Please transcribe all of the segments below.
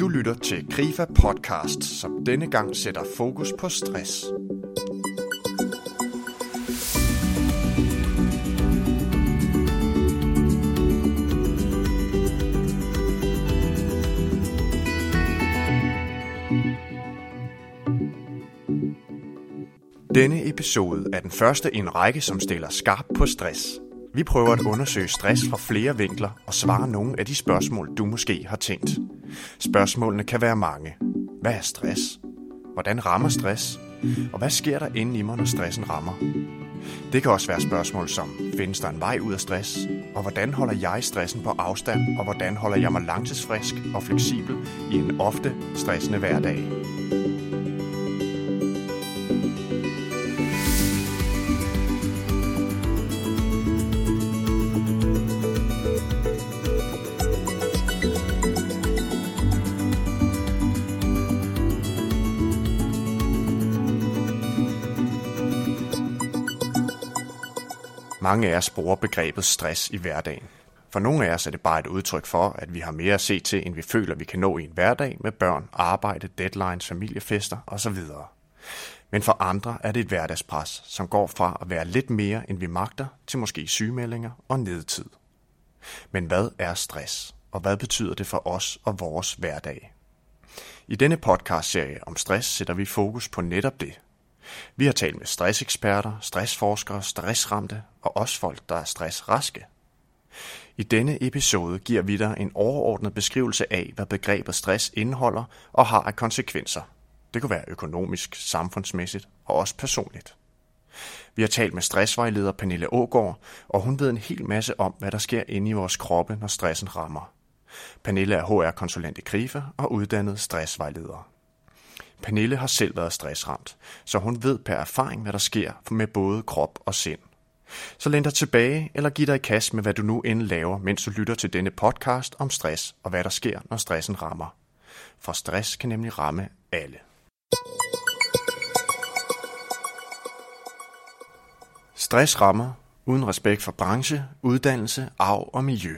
Du lytter til Grifa Podcast, som denne gang sætter fokus på stress. Denne episode er den første i en række, som stiller skarp på stress. Vi prøver at undersøge stress fra flere vinkler og svare nogle af de spørgsmål, du måske har tænkt. Spørgsmålene kan være mange. Hvad er stress? Hvordan rammer stress? Og hvad sker der inde i mig, når stressen rammer? Det kan også være spørgsmål som, findes der en vej ud af stress? Og hvordan holder jeg stressen på afstand? Og hvordan holder jeg mig langtidsfrisk og fleksibel i en ofte stressende hverdag? Mange af os bruger begrebet stress i hverdagen. For nogle af os er det bare et udtryk for, at vi har mere at se til, end vi føler, vi kan nå i en hverdag med børn, arbejde, deadlines, familiefester osv. Men for andre er det et hverdagspres, som går fra at være lidt mere, end vi magter, til måske sygemeldinger og nedtid. Men hvad er stress, og hvad betyder det for os og vores hverdag? I denne podcast-serie om stress sætter vi fokus på netop det, vi har talt med stresseksperter, stressforskere, stressramte og også folk, der er stressraske. I denne episode giver vi dig en overordnet beskrivelse af, hvad begrebet stress indeholder og har af konsekvenser. Det kunne være økonomisk, samfundsmæssigt og også personligt. Vi har talt med stressvejleder Pernille Ågård, og hun ved en hel masse om, hvad der sker inde i vores kroppe, når stressen rammer. Pernille er HR-konsulent i Grife og uddannet stressvejleder. Pernille har selv været stressramt, så hun ved per erfaring, hvad der sker med både krop og sind. Så læn dig tilbage eller giv dig i kast med, hvad du nu end laver, mens du lytter til denne podcast om stress og hvad der sker, når stressen rammer. For stress kan nemlig ramme alle. Stress rammer uden respekt for branche, uddannelse, arv og miljø.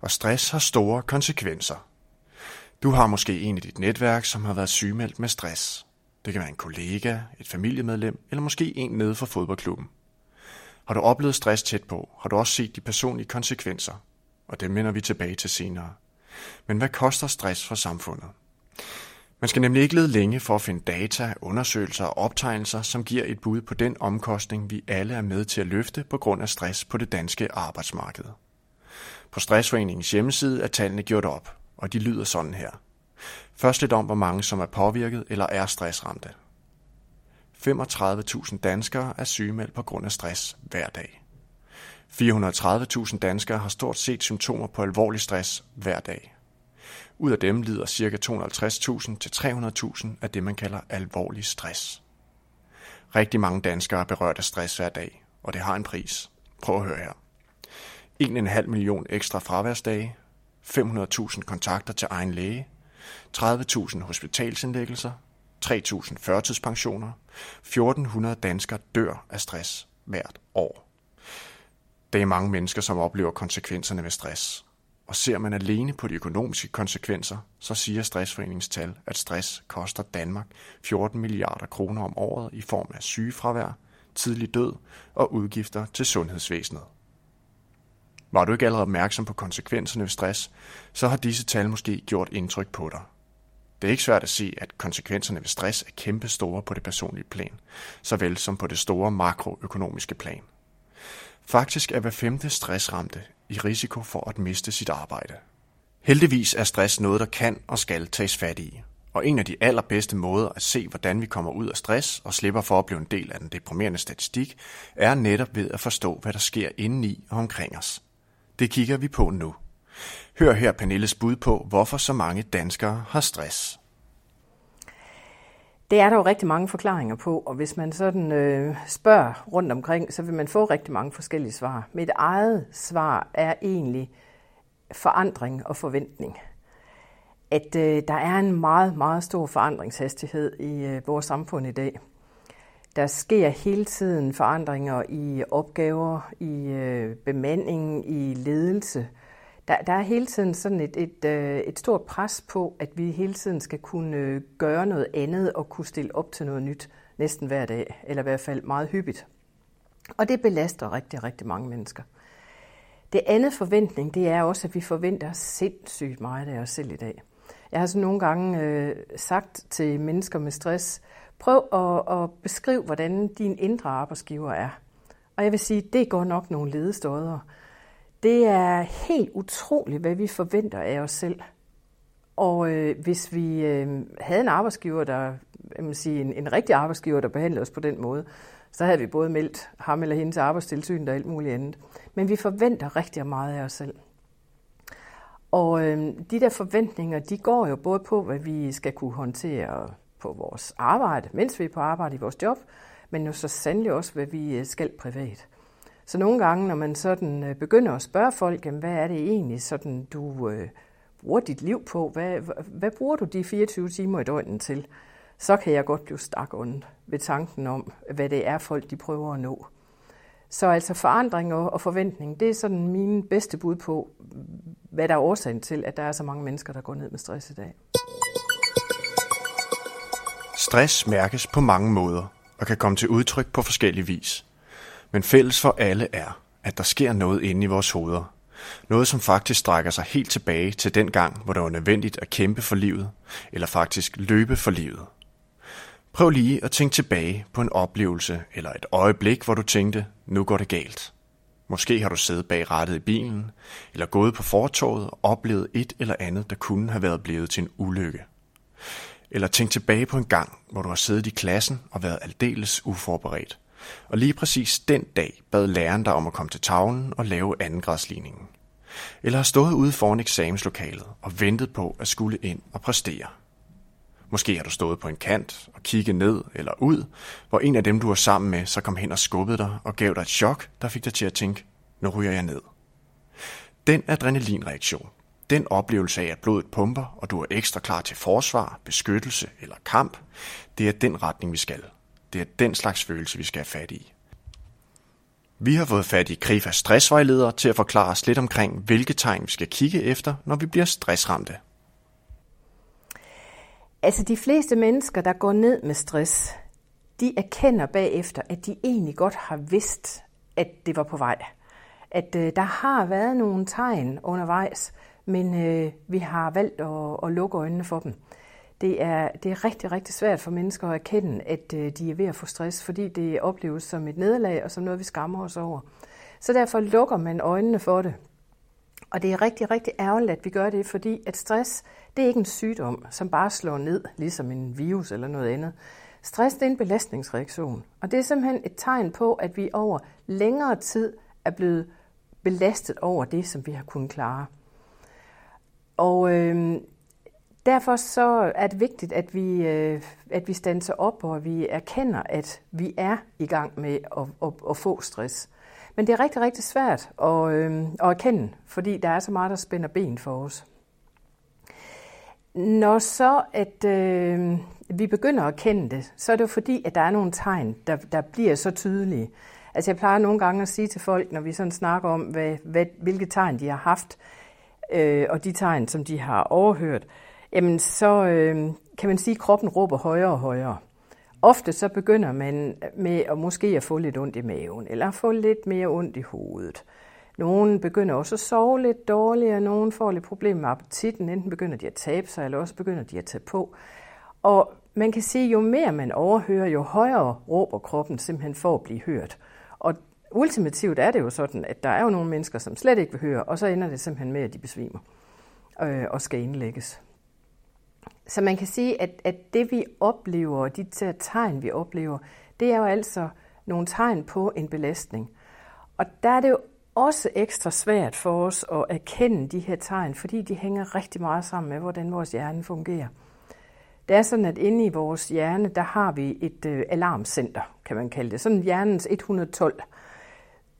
Og stress har store konsekvenser. Du har måske en i dit netværk, som har været sygemeldt med stress. Det kan være en kollega, et familiemedlem eller måske en nede fra fodboldklubben. Har du oplevet stress tæt på, har du også set de personlige konsekvenser, og det minder vi tilbage til senere. Men hvad koster stress for samfundet? Man skal nemlig ikke lede længe for at finde data, undersøgelser og optegnelser, som giver et bud på den omkostning, vi alle er med til at løfte på grund af stress på det danske arbejdsmarked. På Stressforeningens hjemmeside er tallene gjort op, og de lyder sådan her. Først lidt om, hvor mange som er påvirket eller er stressramte. 35.000 danskere er sygemeldt på grund af stress hver dag. 430.000 danskere har stort set symptomer på alvorlig stress hver dag. Ud af dem lider ca. 250.000 til 300.000 af det, man kalder alvorlig stress. Rigtig mange danskere er berørt af stress hver dag, og det har en pris. Prøv at høre her. 1,5 million ekstra fraværsdage, 500.000 kontakter til egen læge, 30.000 hospitalsindlæggelser, 3.000 førtidspensioner, 1.400 danskere dør af stress hvert år. Det er mange mennesker, som oplever konsekvenserne ved stress. Og ser man alene på de økonomiske konsekvenser, så siger Stressforeningens tal, at stress koster Danmark 14 milliarder kroner om året i form af sygefravær, tidlig død og udgifter til sundhedsvæsenet. Var du ikke allerede opmærksom på konsekvenserne ved stress, så har disse tal måske gjort indtryk på dig. Det er ikke svært at se, at konsekvenserne ved stress er kæmpe store på det personlige plan, såvel som på det store makroøkonomiske plan. Faktisk er hver femte stressramte i risiko for at miste sit arbejde. Heldigvis er stress noget, der kan og skal tages fat i. Og en af de allerbedste måder at se, hvordan vi kommer ud af stress og slipper for at blive en del af den deprimerende statistik, er netop ved at forstå, hvad der sker indeni og omkring os. Det kigger vi på nu. Hør her Pernilles bud på, hvorfor så mange danskere har stress. Det er der jo rigtig mange forklaringer på, og hvis man sådan øh, spørger rundt omkring, så vil man få rigtig mange forskellige svar. Mit eget svar er egentlig forandring og forventning. At øh, der er en meget, meget stor forandringshastighed i øh, vores samfund i dag. Der sker hele tiden forandringer i opgaver, i øh, bemanding, i ledelse. Der, der er hele tiden sådan et, et, øh, et stort pres på, at vi hele tiden skal kunne øh, gøre noget andet og kunne stille op til noget nyt næsten hver dag, eller i hvert fald meget hyppigt. Og det belaster rigtig, rigtig mange mennesker. Det andet forventning, det er også, at vi forventer sindssygt meget af os selv i dag. Jeg har så nogle gange øh, sagt til mennesker med stress, prøv at, at beskrive, hvordan din indre arbejdsgiver er. Og jeg vil sige, det går nok nogle ledestøder. Det er helt utroligt, hvad vi forventer af os selv. Og øh, hvis vi øh, havde en arbejdsgiver, der, jeg vil sige, en, en rigtig arbejdsgiver, der behandlede os på den måde, så havde vi både meldt ham eller hende til arbejdstilsynet og alt muligt andet. Men vi forventer rigtig meget af os selv. Og øh, de der forventninger, de går jo både på, hvad vi skal kunne håndtere på vores arbejde, mens vi er på arbejde i vores job, men jo så sandelig også, hvad vi øh, skal privat. Så nogle gange, når man sådan øh, begynder at spørge folk, jamen, hvad er det egentlig, sådan du øh, bruger dit liv på? Hvad, hvad bruger du de 24 timer i døgnet til? Så kan jeg godt blive stak ondt ved tanken om, hvad det er, folk de prøver at nå. Så altså forandring og forventning, det er sådan min bedste bud på, hvad der er årsagen til, at der er så mange mennesker, der går ned med stress i dag. Stress mærkes på mange måder og kan komme til udtryk på forskellige vis. Men fælles for alle er, at der sker noget inde i vores hoveder. Noget, som faktisk strækker sig helt tilbage til den gang, hvor det var nødvendigt at kæmpe for livet, eller faktisk løbe for livet. Prøv lige at tænke tilbage på en oplevelse eller et øjeblik, hvor du tænkte, nu går det galt. Måske har du siddet bag rattet i bilen, eller gået på fortoget og oplevet et eller andet, der kunne have været blevet til en ulykke. Eller tænk tilbage på en gang, hvor du har siddet i klassen og været aldeles uforberedt. Og lige præcis den dag bad læreren dig om at komme til tavlen og lave andengradsligningen. Eller har stået ude foran eksamenslokalet og ventet på at skulle ind og præstere. Måske har du stået på en kant og kigget ned eller ud, hvor en af dem, du var sammen med, så kom hen og skubbede dig og gav dig et chok, der fik dig til at tænke, nu ryger jeg ned. Den adrenalinreaktion, den oplevelse af, at blodet pumper, og du er ekstra klar til forsvar, beskyttelse eller kamp, det er den retning, vi skal. Det er den slags følelse, vi skal have fat i. Vi har fået fat i Krifas stressvejleder til at forklare os lidt omkring, hvilke tegn vi skal kigge efter, når vi bliver stressramte. Altså de fleste mennesker, der går ned med stress, de erkender bagefter, at de egentlig godt har vidst, at det var på vej. At øh, der har været nogle tegn undervejs, men øh, vi har valgt at, at lukke øjnene for dem. Det er, det er rigtig, rigtig svært for mennesker at erkende, at øh, de er ved at få stress, fordi det opleves som et nederlag og som noget, vi skammer os over. Så derfor lukker man øjnene for det. Og det er rigtig, rigtig ærgerligt, at vi gør det, fordi at stress, det er ikke en sygdom, som bare slår ned, ligesom en virus eller noget andet. Stress det er en belastningsreaktion, og det er simpelthen et tegn på, at vi over længere tid er blevet belastet over det, som vi har kunnet klare. Og øh, derfor så er det vigtigt, at vi, øh, at vi standser op, og vi erkender, at vi er i gang med at, at, at få stress. Men det er rigtig, rigtig svært at, øh, at erkende, fordi der er så meget, der spænder ben for os. Når så at øh, vi begynder at kende det, så er det jo fordi, at der er nogle tegn, der, der bliver så tydelige. Altså jeg plejer nogle gange at sige til folk, når vi sådan snakker om, hvad, hvad, hvilke tegn de har haft, øh, øh, og de tegn, som de har overhørt, jamen så øh, kan man sige, at kroppen råber højere og højere. Ofte så begynder man med at måske at få lidt ondt i maven, eller få lidt mere ondt i hovedet. Nogle begynder også at sove lidt dårligere, nogle får lidt problemer med appetitten, enten begynder de at tabe sig, eller også begynder de at tage på. Og man kan sige, jo mere man overhører, jo højere råber kroppen simpelthen for at blive hørt. Ultimativt er det jo sådan, at der er jo nogle mennesker, som slet ikke vil høre, og så ender det simpelthen med, at de besvimer øh, og skal indlægges. Så man kan sige, at, at det vi oplever, de der tegn vi oplever, det er jo altså nogle tegn på en belastning. Og der er det jo også ekstra svært for os at erkende de her tegn, fordi de hænger rigtig meget sammen med, hvordan vores hjerne fungerer. Det er sådan, at inde i vores hjerne, der har vi et øh, alarmcenter, kan man kalde det. Sådan hjernens 112.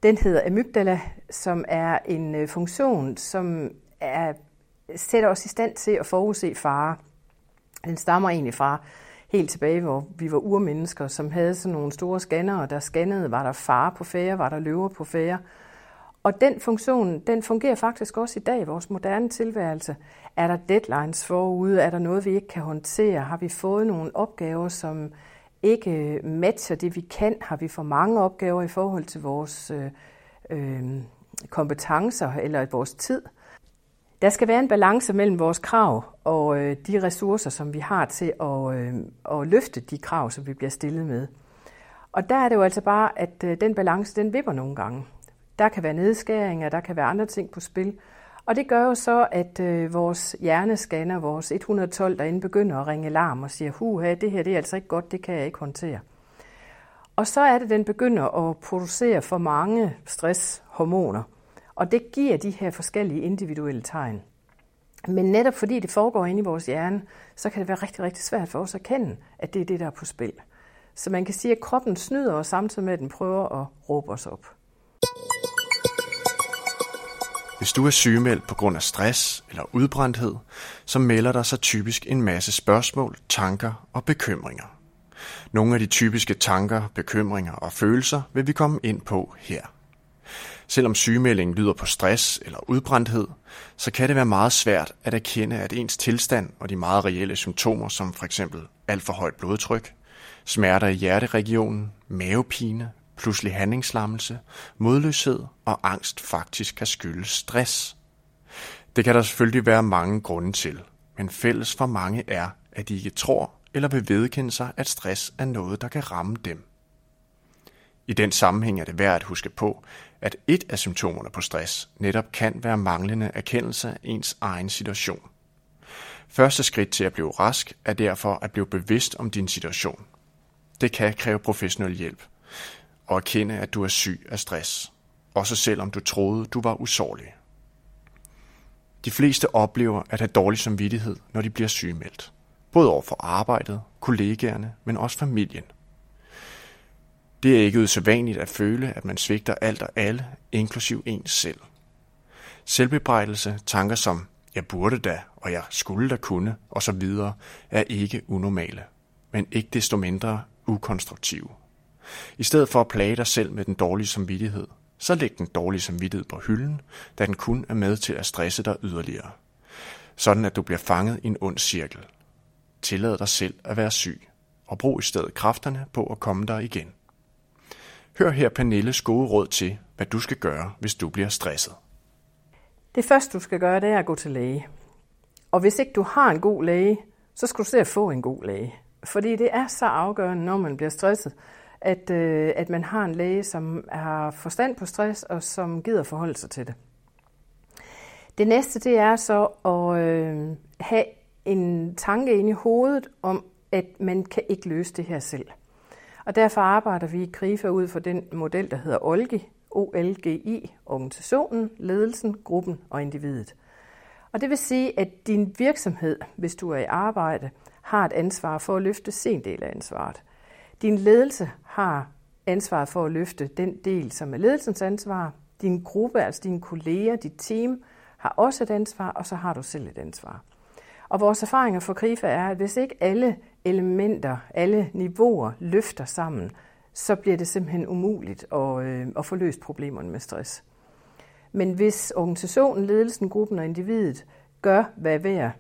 Den hedder amygdala, som er en øh, funktion, som er, sætter os i stand til at forudse fare. Den stammer egentlig fra helt tilbage, hvor vi var urmennesker, som havde sådan nogle store scannere, der scannede, var der fare på færre, var der løver på færre. Og den funktion, den fungerer faktisk også i dag i vores moderne tilværelse. Er der deadlines forude? Er der noget, vi ikke kan håndtere? Har vi fået nogle opgaver, som ikke øh, matcher det, vi kan? Har vi for mange opgaver i forhold til vores øh, øh, kompetencer eller vores tid? Der skal være en balance mellem vores krav og øh, de ressourcer, som vi har til at, øh, at løfte de krav, som vi bliver stillet med. Og der er det jo altså bare, at øh, den balance, den vipper nogle gange. Der kan være nedskæringer, der kan være andre ting på spil. Og det gør jo så, at øh, vores hjernescanner, vores 112 derinde, begynder at ringe alarm og siger, huha, det her det er altså ikke godt, det kan jeg ikke håndtere. Og så er det, den begynder at producere for mange stresshormoner. Og det giver de her forskellige individuelle tegn. Men netop fordi det foregår inde i vores hjerne, så kan det være rigtig, rigtig svært for os at kende, at det er det, der er på spil. Så man kan sige, at kroppen snyder os samtidig med, at den prøver at råbe os op. Hvis du er sygemeldt på grund af stress eller udbrændthed, så melder der sig typisk en masse spørgsmål, tanker og bekymringer. Nogle af de typiske tanker, bekymringer og følelser vil vi komme ind på her. Selvom sygemeldingen lyder på stress eller udbrændthed, så kan det være meget svært at erkende, at ens tilstand og de meget reelle symptomer, som f.eks. alt for højt blodtryk, smerter i hjerteregionen, mavepine, pludselig handlingslammelse, modløshed og angst faktisk kan skyldes stress. Det kan der selvfølgelig være mange grunde til, men fælles for mange er, at de ikke tror eller vil vedkende sig, at stress er noget, der kan ramme dem. I den sammenhæng er det værd at huske på, at et af symptomerne på stress netop kan være manglende erkendelse af ens egen situation. Første skridt til at blive rask er derfor at blive bevidst om din situation. Det kan kræve professionel hjælp, og erkende, at du er syg af stress, også selvom du troede, du var usårlig. De fleste oplever at have dårlig samvittighed, når de bliver sygemeldt. Både over for arbejdet, kollegaerne, men også familien. Det er ikke usædvanligt at føle, at man svigter alt og alle, inklusiv ens selv. Selvbebrejdelse, tanker som, jeg burde da, og jeg skulle da kunne, osv., er ikke unormale, men ikke desto mindre ukonstruktive. I stedet for at plage dig selv med den dårlige samvittighed, så læg den dårlige samvittighed på hylden, da den kun er med til at stresse dig yderligere. Sådan at du bliver fanget i en ond cirkel. Tillad dig selv at være syg, og brug i stedet kræfterne på at komme der igen. Hør her Pernilles gode råd til, hvad du skal gøre, hvis du bliver stresset. Det første, du skal gøre, det er at gå til læge. Og hvis ikke du har en god læge, så skal du se at få en god læge. Fordi det er så afgørende, når man bliver stresset, at, øh, at man har en læge, som har forstand på stress og som gider forholde sig til det. Det næste, det er så at øh, have en tanke inde i hovedet om, at man kan ikke løse det her selv. Og derfor arbejder vi i KRIFA ud for den model, der hedder OLGI, OLGI, organisationen, ledelsen, gruppen og individet. Og det vil sige, at din virksomhed, hvis du er i arbejde, har et ansvar for at løfte sin del af ansvaret. Din ledelse har ansvaret for at løfte den del, som er ledelsens ansvar. Din gruppe, altså dine kolleger, dit team, har også et ansvar, og så har du selv et ansvar. Og vores erfaringer for KRIFA er, at hvis ikke alle elementer, alle niveauer løfter sammen, så bliver det simpelthen umuligt at, øh, at få løst problemerne med stress. Men hvis organisationen, ledelsen, gruppen og individet gør, hvad hver,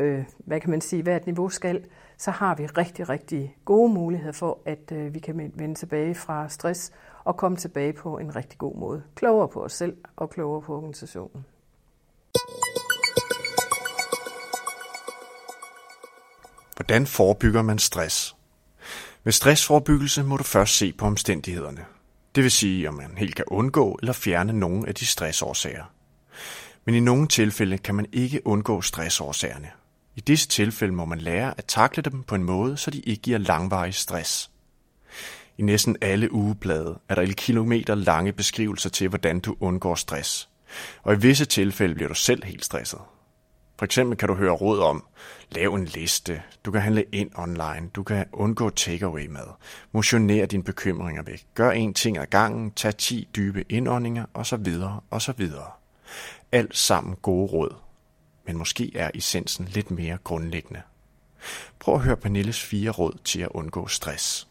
øh, hvad kan man sige, hvert niveau skal, så har vi rigtig, rigtig gode muligheder for, at øh, vi kan vende tilbage fra stress og komme tilbage på en rigtig god måde. Klogere på os selv og klogere på organisationen. Hvordan forebygger man stress? Med stressforebyggelse må du først se på omstændighederne. Det vil sige, om man helt kan undgå eller fjerne nogle af de stressårsager. Men i nogle tilfælde kan man ikke undgå stressårsagerne. I disse tilfælde må man lære at takle dem på en måde, så de ikke giver langvarig stress. I næsten alle ugeblade er der kilometer lange beskrivelser til, hvordan du undgår stress. Og i visse tilfælde bliver du selv helt stresset. For eksempel kan du høre råd om, lav en liste, du kan handle ind online, du kan undgå takeaway mad, motionere dine bekymringer væk, gør en ting ad gangen, tag 10 dybe indåndinger osv. osv. Alt sammen gode råd, men måske er essensen lidt mere grundlæggende. Prøv at høre Pernilles fire råd til at undgå stress.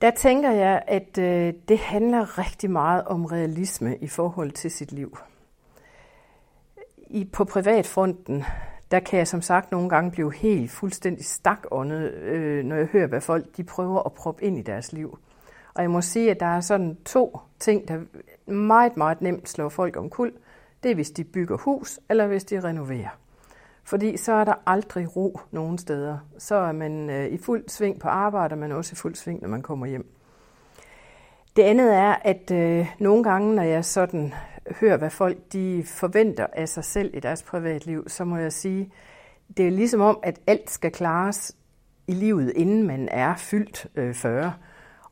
Der tænker jeg, at øh, det handler rigtig meget om realisme i forhold til sit liv. I, på privatfronten, der kan jeg som sagt nogle gange blive helt fuldstændig stakåndet, øh, når jeg hører, hvad folk de prøver at proppe ind i deres liv. Og jeg må sige, at der er sådan to ting, der meget, meget nemt slår folk om kul. Det er, hvis de bygger hus, eller hvis de renoverer. Fordi så er der aldrig ro nogen steder. Så er man øh, i fuld sving på arbejde, man er også i fuld sving, når man kommer hjem. Det andet er, at øh, nogle gange, når jeg sådan hører, hvad folk de forventer af sig selv i deres privatliv, så må jeg sige, det er ligesom om, at alt skal klares i livet, inden man er fyldt øh, 40.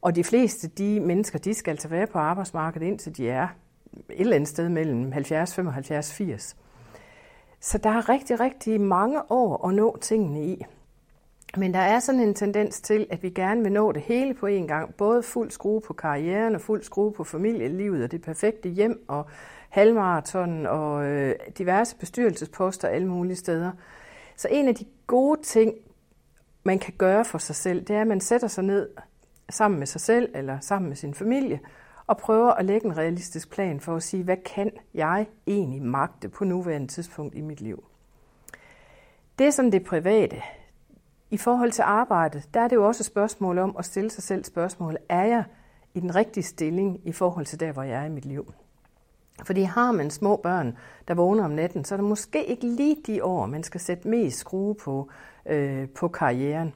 Og de fleste de mennesker, de skal altså være på arbejdsmarkedet, indtil de er et eller andet sted mellem 70, 75, 80. Så der er rigtig, rigtig mange år at nå tingene i. Men der er sådan en tendens til, at vi gerne vil nå det hele på en gang. Både fuld skrue på karrieren og fuld skrue på familielivet og det perfekte hjem og halvmarathon og øh, diverse bestyrelsesposter alle mulige steder. Så en af de gode ting, man kan gøre for sig selv, det er, at man sætter sig ned sammen med sig selv eller sammen med sin familie og prøver at lægge en realistisk plan for at sige, hvad kan jeg egentlig magte på nuværende tidspunkt i mit liv. Det er sådan det private. I forhold til arbejdet, der er det jo også et spørgsmål om at stille sig selv spørgsmål, er jeg i den rigtige stilling i forhold til der, hvor jeg er i mit liv? Fordi har man små børn, der vågner om natten, så er det måske ikke lige de år, man skal sætte mest skrue på, øh, på karrieren.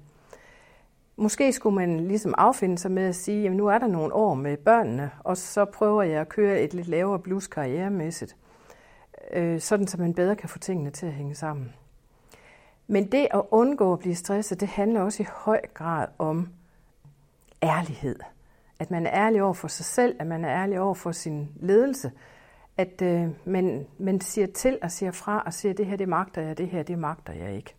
Måske skulle man ligesom affinde sig med at sige, at nu er der nogle år med børnene, og så prøver jeg at køre et lidt lavere blus karrieremæssigt, øh, sådan så man bedre kan få tingene til at hænge sammen. Men det at undgå at blive stresset, det handler også i høj grad om ærlighed. At man er ærlig over for sig selv, at man er ærlig over for sin ledelse, at øh, man, man siger til og siger fra og siger, det her det magter jeg, det her det magter jeg ikke.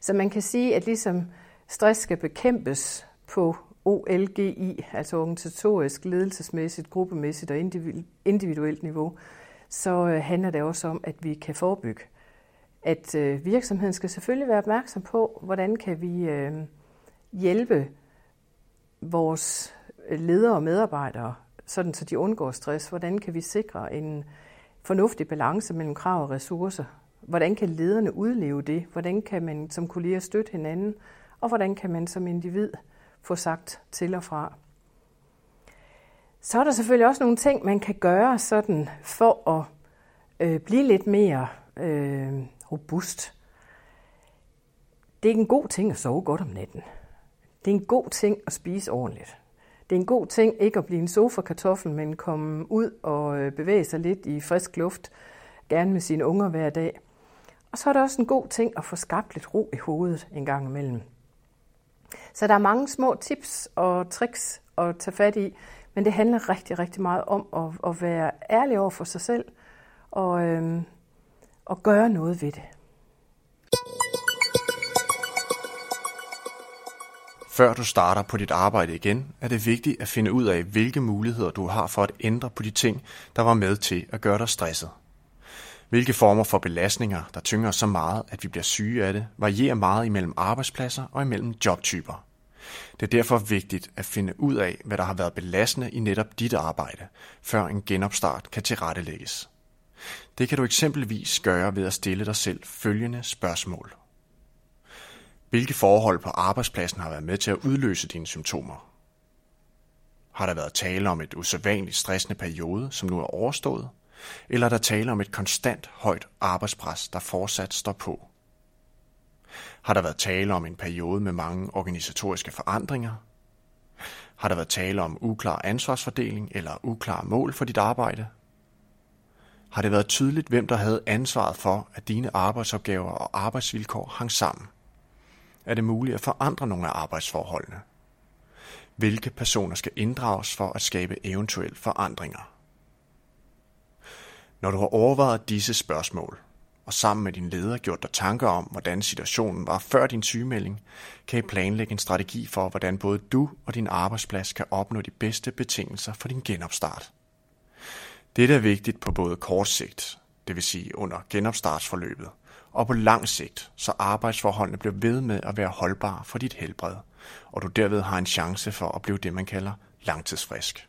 Så man kan sige, at ligesom stress skal bekæmpes på OLGI, altså organisatorisk, ledelsesmæssigt, gruppemæssigt og individuelt niveau, så øh, handler det også om, at vi kan forebygge. At øh, virksomheden skal selvfølgelig være opmærksom på, hvordan kan vi øh, hjælpe vores ledere og medarbejdere, sådan så de undgår stress. Hvordan kan vi sikre en fornuftig balance mellem krav og ressourcer? Hvordan kan lederne udleve det? Hvordan kan man som kolleger støtte hinanden? Og hvordan kan man som individ få sagt til og fra. Så er der selvfølgelig også nogle ting, man kan gøre sådan for at øh, blive lidt mere øh, robust. Det er en god ting at sove godt om natten. Det er en god ting at spise ordentligt. Det er en god ting ikke at blive en sofa-kartoffel, men komme ud og øh, bevæge sig lidt i frisk luft, gerne med sine unger hver dag. Og så er det også en god ting at få skabt lidt ro i hovedet en gang imellem. Så der er mange små tips og tricks at tage fat i, men det handler rigtig, rigtig meget om at, at være ærlig over for sig selv og, øhm, og gøre noget ved det. Før du starter på dit arbejde igen, er det vigtigt at finde ud af, hvilke muligheder du har for at ændre på de ting, der var med til at gøre dig stresset. Hvilke former for belastninger, der tynger så meget, at vi bliver syge af det, varierer meget imellem arbejdspladser og imellem jobtyper. Det er derfor vigtigt at finde ud af, hvad der har været belastende i netop dit arbejde, før en genopstart kan tilrettelægges. Det kan du eksempelvis gøre ved at stille dig selv følgende spørgsmål. Hvilke forhold på arbejdspladsen har været med til at udløse dine symptomer? Har der været tale om et usædvanligt stressende periode, som nu er overstået? Eller er der tale om et konstant højt arbejdspres, der fortsat står på? Har der været tale om en periode med mange organisatoriske forandringer? Har der været tale om uklar ansvarsfordeling eller uklar mål for dit arbejde? Har det været tydeligt, hvem der havde ansvaret for, at dine arbejdsopgaver og arbejdsvilkår hang sammen? Er det muligt at forandre nogle af arbejdsforholdene? Hvilke personer skal inddrages for at skabe eventuelle forandringer? Når du har overvejet disse spørgsmål, og sammen med din leder gjort dig tanker om, hvordan situationen var før din sygemelding, kan I planlægge en strategi for, hvordan både du og din arbejdsplads kan opnå de bedste betingelser for din genopstart. Dette er vigtigt på både kort sigt, det vil sige under genopstartsforløbet, og på lang sigt, så arbejdsforholdene bliver ved med at være holdbare for dit helbred, og du derved har en chance for at blive det, man kalder langtidsfrisk.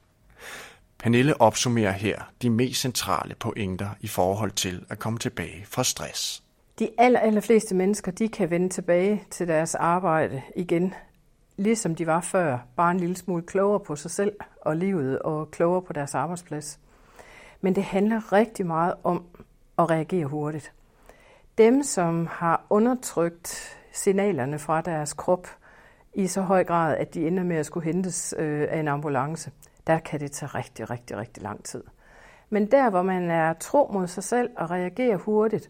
Pernille opsummerer her de mest centrale pointer i forhold til at komme tilbage fra stress. De aller, aller fleste mennesker, de kan vende tilbage til deres arbejde igen, ligesom de var før, bare en lille smule klogere på sig selv og livet og klogere på deres arbejdsplads. Men det handler rigtig meget om at reagere hurtigt. Dem, som har undertrykt signalerne fra deres krop i så høj grad, at de ender med at skulle hentes øh, af en ambulance, der kan det tage rigtig, rigtig, rigtig lang tid. Men der, hvor man er tro mod sig selv og reagerer hurtigt,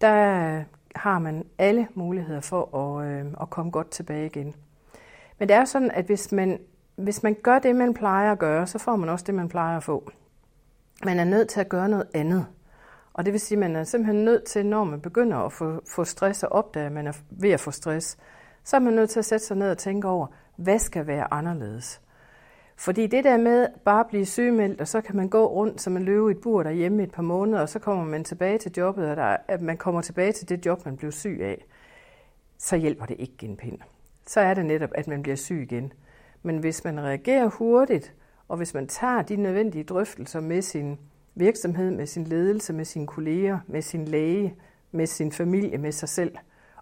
der har man alle muligheder for at, øh, at komme godt tilbage igen. Men det er sådan, at hvis man, hvis man gør det, man plejer at gøre, så får man også det, man plejer at få. Man er nødt til at gøre noget andet. Og det vil sige, at man er simpelthen nødt til, når man begynder at få, få stress og opdage, at man er ved at få stress, så er man nødt til at sætte sig ned og tænke over, hvad skal være anderledes? Fordi det der med bare at blive sygemeldt, og så kan man gå rundt som en løve i et bur derhjemme i et par måneder, og så kommer man tilbage til jobbet, og der, at man kommer tilbage til det job, man blev syg af, så hjælper det ikke en pind. Så er det netop, at man bliver syg igen. Men hvis man reagerer hurtigt, og hvis man tager de nødvendige drøftelser med sin virksomhed, med sin ledelse, med sine kolleger, med sin læge, med sin familie, med sig selv,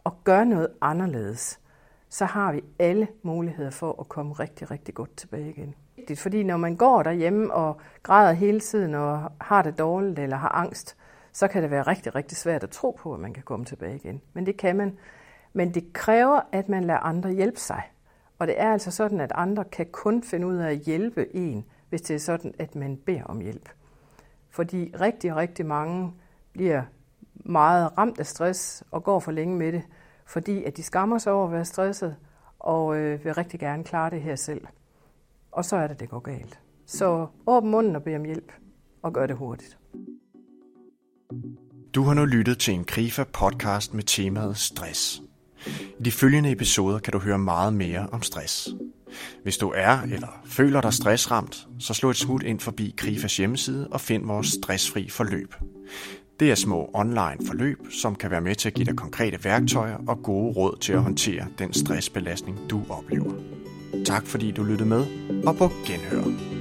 og gør noget anderledes, så har vi alle muligheder for at komme rigtig, rigtig godt tilbage igen. Fordi når man går derhjemme og græder hele tiden og har det dårligt eller har angst, så kan det være rigtig, rigtig svært at tro på, at man kan komme tilbage igen. Men det kan man. Men det kræver, at man lader andre hjælpe sig. Og det er altså sådan, at andre kan kun finde ud af at hjælpe en, hvis det er sådan, at man beder om hjælp. Fordi rigtig, rigtig mange bliver meget ramt af stress og går for længe med det, fordi at de skammer sig over at være stresset og øh, vil rigtig gerne klare det her selv. Og så er det, det går galt. Så åbn munden og bed om hjælp, og gør det hurtigt. Du har nu lyttet til en Krifa-podcast med temaet stress. I de følgende episoder kan du høre meget mere om stress. Hvis du er eller føler dig stressramt, så slå et smut ind forbi Krifas hjemmeside og find vores stressfri forløb. Det er små online forløb, som kan være med til at give dig konkrete værktøjer og gode råd til at håndtere den stressbelastning, du oplever. Tak fordi du lyttede med, og på genhør.